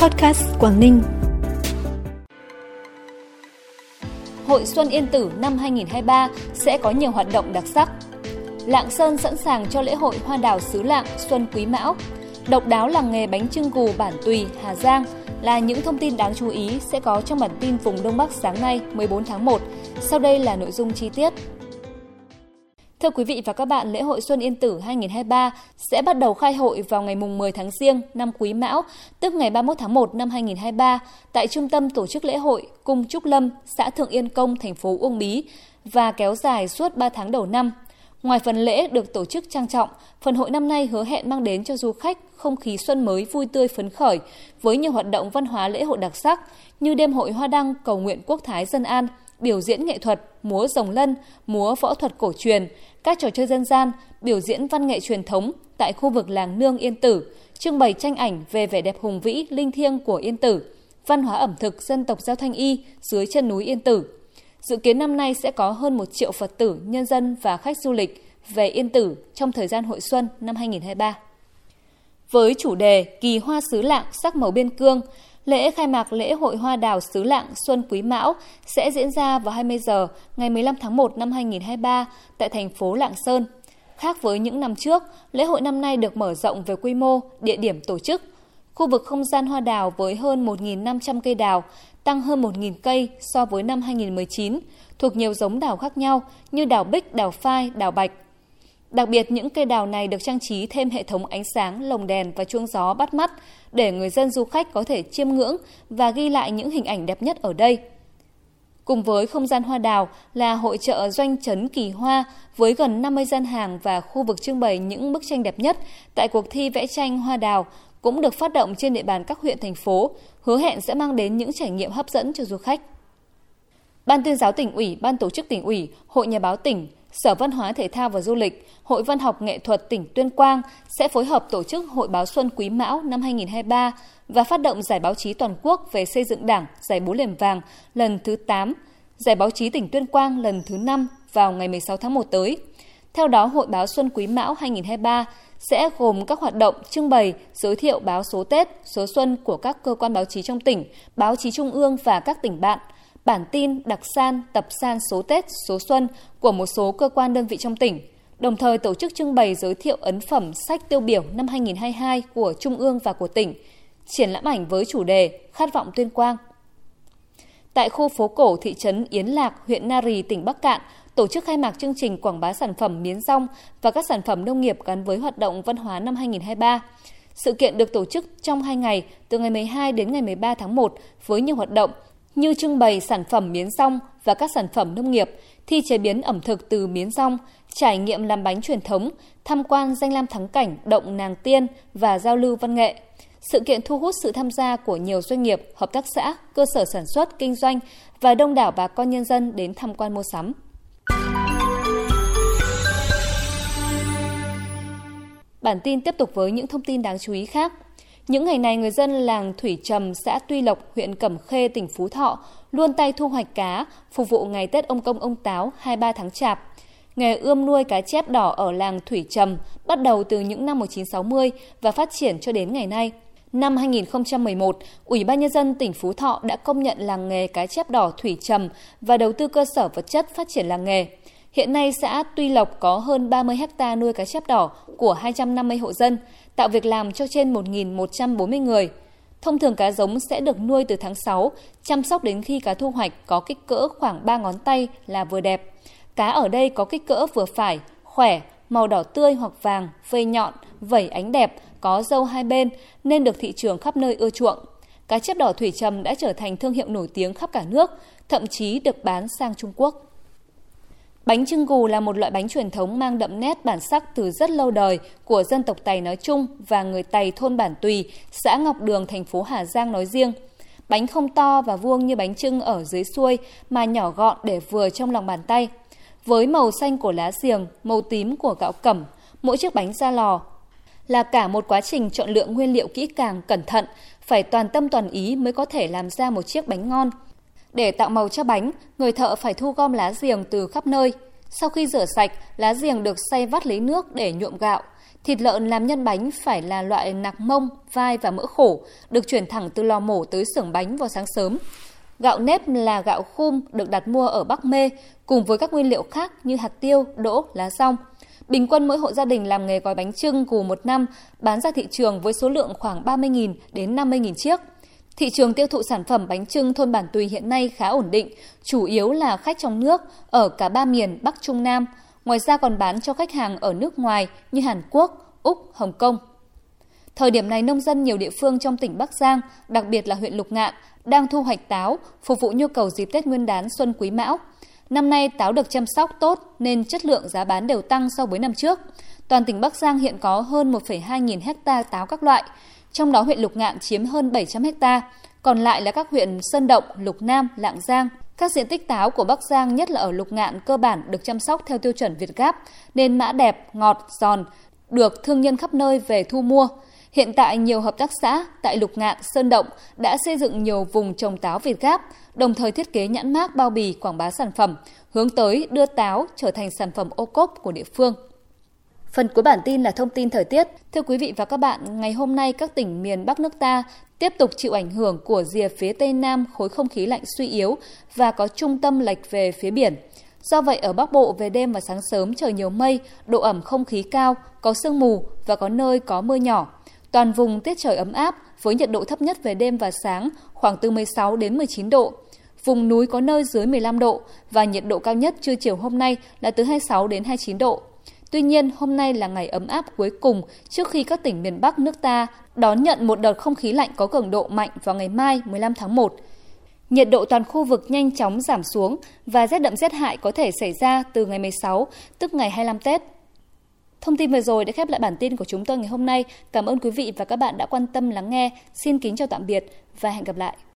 Podcast Quảng Ninh. Hội Xuân Yên Tử năm 2023 sẽ có nhiều hoạt động đặc sắc. Lạng Sơn sẵn sàng cho lễ hội hoa đào xứ Lạng Xuân Quý Mão. Độc đáo làng nghề bánh trưng gù bản Tùy, Hà Giang là những thông tin đáng chú ý sẽ có trong bản tin vùng Đông Bắc sáng nay 14 tháng 1. Sau đây là nội dung chi tiết. Thưa quý vị và các bạn, lễ hội Xuân Yên Tử 2023 sẽ bắt đầu khai hội vào ngày mùng 10 tháng Giêng năm Quý Mão, tức ngày 31 tháng 1 năm 2023, tại Trung tâm Tổ chức Lễ hội Cung Trúc Lâm, xã Thượng Yên Công, thành phố Uông Bí và kéo dài suốt 3 tháng đầu năm. Ngoài phần lễ được tổ chức trang trọng, phần hội năm nay hứa hẹn mang đến cho du khách không khí xuân mới vui tươi phấn khởi với nhiều hoạt động văn hóa lễ hội đặc sắc như đêm hội hoa đăng cầu nguyện quốc thái dân an, biểu diễn nghệ thuật, múa rồng lân, múa võ thuật cổ truyền, các trò chơi dân gian, biểu diễn văn nghệ truyền thống tại khu vực làng Nương Yên Tử, trưng bày tranh ảnh về vẻ đẹp hùng vĩ, linh thiêng của Yên Tử, văn hóa ẩm thực dân tộc Giao Thanh Y dưới chân núi Yên Tử. Dự kiến năm nay sẽ có hơn 1 triệu Phật tử, nhân dân và khách du lịch về Yên Tử trong thời gian hội xuân năm 2023. Với chủ đề Kỳ hoa xứ lạng sắc màu biên cương, Lễ khai mạc lễ hội hoa đào xứ Lạng Xuân Quý Mão sẽ diễn ra vào 20 giờ ngày 15 tháng 1 năm 2023 tại thành phố Lạng Sơn. Khác với những năm trước, lễ hội năm nay được mở rộng về quy mô, địa điểm tổ chức. Khu vực không gian hoa đào với hơn 1.500 cây đào, tăng hơn 1.000 cây so với năm 2019, thuộc nhiều giống đào khác nhau như đào bích, đào phai, đào bạch. Đặc biệt, những cây đào này được trang trí thêm hệ thống ánh sáng, lồng đèn và chuông gió bắt mắt để người dân du khách có thể chiêm ngưỡng và ghi lại những hình ảnh đẹp nhất ở đây. Cùng với không gian hoa đào là hội trợ doanh trấn kỳ hoa với gần 50 gian hàng và khu vực trưng bày những bức tranh đẹp nhất tại cuộc thi vẽ tranh hoa đào cũng được phát động trên địa bàn các huyện thành phố, hứa hẹn sẽ mang đến những trải nghiệm hấp dẫn cho du khách. Ban tuyên giáo tỉnh ủy, ban tổ chức tỉnh ủy, hội nhà báo tỉnh, Sở Văn hóa Thể thao và Du lịch, Hội Văn học Nghệ thuật tỉnh Tuyên Quang sẽ phối hợp tổ chức Hội báo Xuân Quý Mão năm 2023 và phát động Giải báo chí toàn quốc về xây dựng Đảng, Giải búa liềm vàng lần thứ 8, Giải báo chí tỉnh Tuyên Quang lần thứ 5 vào ngày 16 tháng 1 tới. Theo đó, Hội báo Xuân Quý Mão 2023 sẽ gồm các hoạt động trưng bày, giới thiệu báo số Tết, số xuân của các cơ quan báo chí trong tỉnh, báo chí trung ương và các tỉnh bạn – bản tin, đặc san, tập san số Tết, số Xuân của một số cơ quan đơn vị trong tỉnh, đồng thời tổ chức trưng bày giới thiệu ấn phẩm sách tiêu biểu năm 2022 của Trung ương và của tỉnh, triển lãm ảnh với chủ đề Khát vọng tuyên quang. Tại khu phố cổ thị trấn Yến Lạc, huyện Nari, tỉnh Bắc Cạn, tổ chức khai mạc chương trình quảng bá sản phẩm miến rong và các sản phẩm nông nghiệp gắn với hoạt động văn hóa năm 2023. Sự kiện được tổ chức trong 2 ngày, từ ngày 12 đến ngày 13 tháng 1 với nhiều hoạt động – như trưng bày sản phẩm miến rong và các sản phẩm nông nghiệp, thi chế biến ẩm thực từ miến rong, trải nghiệm làm bánh truyền thống, tham quan danh lam thắng cảnh động nàng tiên và giao lưu văn nghệ. Sự kiện thu hút sự tham gia của nhiều doanh nghiệp, hợp tác xã, cơ sở sản xuất, kinh doanh và đông đảo bà con nhân dân đến tham quan mua sắm. Bản tin tiếp tục với những thông tin đáng chú ý khác. Những ngày này, người dân làng Thủy Trầm, xã Tuy Lộc, huyện Cẩm Khê, tỉnh Phú Thọ luôn tay thu hoạch cá, phục vụ ngày Tết ông Công ông Táo 23 tháng Chạp. Nghề ươm nuôi cá chép đỏ ở làng Thủy Trầm bắt đầu từ những năm 1960 và phát triển cho đến ngày nay. Năm 2011, Ủy ban Nhân dân tỉnh Phú Thọ đã công nhận làng nghề cá chép đỏ Thủy Trầm và đầu tư cơ sở vật chất phát triển làng nghề. Hiện nay xã Tuy Lộc có hơn 30 hecta nuôi cá chép đỏ của 250 hộ dân, tạo việc làm cho trên 1.140 người. Thông thường cá giống sẽ được nuôi từ tháng 6, chăm sóc đến khi cá thu hoạch có kích cỡ khoảng 3 ngón tay là vừa đẹp. Cá ở đây có kích cỡ vừa phải, khỏe, màu đỏ tươi hoặc vàng, vây nhọn, vẩy ánh đẹp, có dâu hai bên nên được thị trường khắp nơi ưa chuộng. Cá chép đỏ thủy trầm đã trở thành thương hiệu nổi tiếng khắp cả nước, thậm chí được bán sang Trung Quốc. Bánh trưng gù là một loại bánh truyền thống mang đậm nét bản sắc từ rất lâu đời của dân tộc Tày nói chung và người Tày thôn Bản Tùy, xã Ngọc Đường, thành phố Hà Giang nói riêng. Bánh không to và vuông như bánh trưng ở dưới xuôi mà nhỏ gọn để vừa trong lòng bàn tay. Với màu xanh của lá giềng, màu tím của gạo cẩm, mỗi chiếc bánh ra lò là cả một quá trình chọn lựa nguyên liệu kỹ càng, cẩn thận, phải toàn tâm toàn ý mới có thể làm ra một chiếc bánh ngon – để tạo màu cho bánh, người thợ phải thu gom lá giềng từ khắp nơi. Sau khi rửa sạch, lá giềng được xay vắt lấy nước để nhuộm gạo. Thịt lợn làm nhân bánh phải là loại nạc mông, vai và mỡ khổ, được chuyển thẳng từ lò mổ tới xưởng bánh vào sáng sớm. Gạo nếp là gạo khum được đặt mua ở Bắc Mê cùng với các nguyên liệu khác như hạt tiêu, đỗ, lá rong. Bình quân mỗi hộ gia đình làm nghề gói bánh trưng cù một năm bán ra thị trường với số lượng khoảng 30.000 đến 50.000 chiếc. Thị trường tiêu thụ sản phẩm bánh trưng thôn Bản Tùy hiện nay khá ổn định, chủ yếu là khách trong nước ở cả ba miền Bắc Trung Nam. Ngoài ra còn bán cho khách hàng ở nước ngoài như Hàn Quốc, Úc, Hồng Kông. Thời điểm này, nông dân nhiều địa phương trong tỉnh Bắc Giang, đặc biệt là huyện Lục Ngạn, đang thu hoạch táo, phục vụ nhu cầu dịp Tết Nguyên đán Xuân Quý Mão. Năm nay táo được chăm sóc tốt nên chất lượng giá bán đều tăng so với năm trước. Toàn tỉnh Bắc Giang hiện có hơn 1,2 nghìn hecta táo các loại, trong đó huyện Lục Ngạn chiếm hơn 700 hecta, còn lại là các huyện Sơn Động, Lục Nam, Lạng Giang. Các diện tích táo của Bắc Giang nhất là ở Lục Ngạn cơ bản được chăm sóc theo tiêu chuẩn Việt Gáp nên mã đẹp, ngọt, giòn, được thương nhân khắp nơi về thu mua. Hiện tại nhiều hợp tác xã tại Lục Ngạn, Sơn Động đã xây dựng nhiều vùng trồng táo Việt Gáp, đồng thời thiết kế nhãn mác bao bì quảng bá sản phẩm, hướng tới đưa táo trở thành sản phẩm ô cốp của địa phương. Phần cuối bản tin là thông tin thời tiết. Thưa quý vị và các bạn, ngày hôm nay các tỉnh miền Bắc nước ta tiếp tục chịu ảnh hưởng của rìa phía Tây Nam khối không khí lạnh suy yếu và có trung tâm lệch về phía biển. Do vậy, ở Bắc Bộ về đêm và sáng sớm trời nhiều mây, độ ẩm không khí cao, có sương mù và có nơi có mưa nhỏ. Toàn vùng tiết trời ấm áp với nhiệt độ thấp nhất về đêm và sáng khoảng từ 16 đến 19 độ. Vùng núi có nơi dưới 15 độ và nhiệt độ cao nhất trưa chiều hôm nay là từ 26 đến 29 độ. Tuy nhiên, hôm nay là ngày ấm áp cuối cùng trước khi các tỉnh miền Bắc nước ta đón nhận một đợt không khí lạnh có cường độ mạnh vào ngày mai 15 tháng 1. Nhiệt độ toàn khu vực nhanh chóng giảm xuống và rét đậm rét hại có thể xảy ra từ ngày 16, tức ngày 25 Tết. Thông tin vừa rồi đã khép lại bản tin của chúng tôi ngày hôm nay. Cảm ơn quý vị và các bạn đã quan tâm lắng nghe. Xin kính chào tạm biệt và hẹn gặp lại.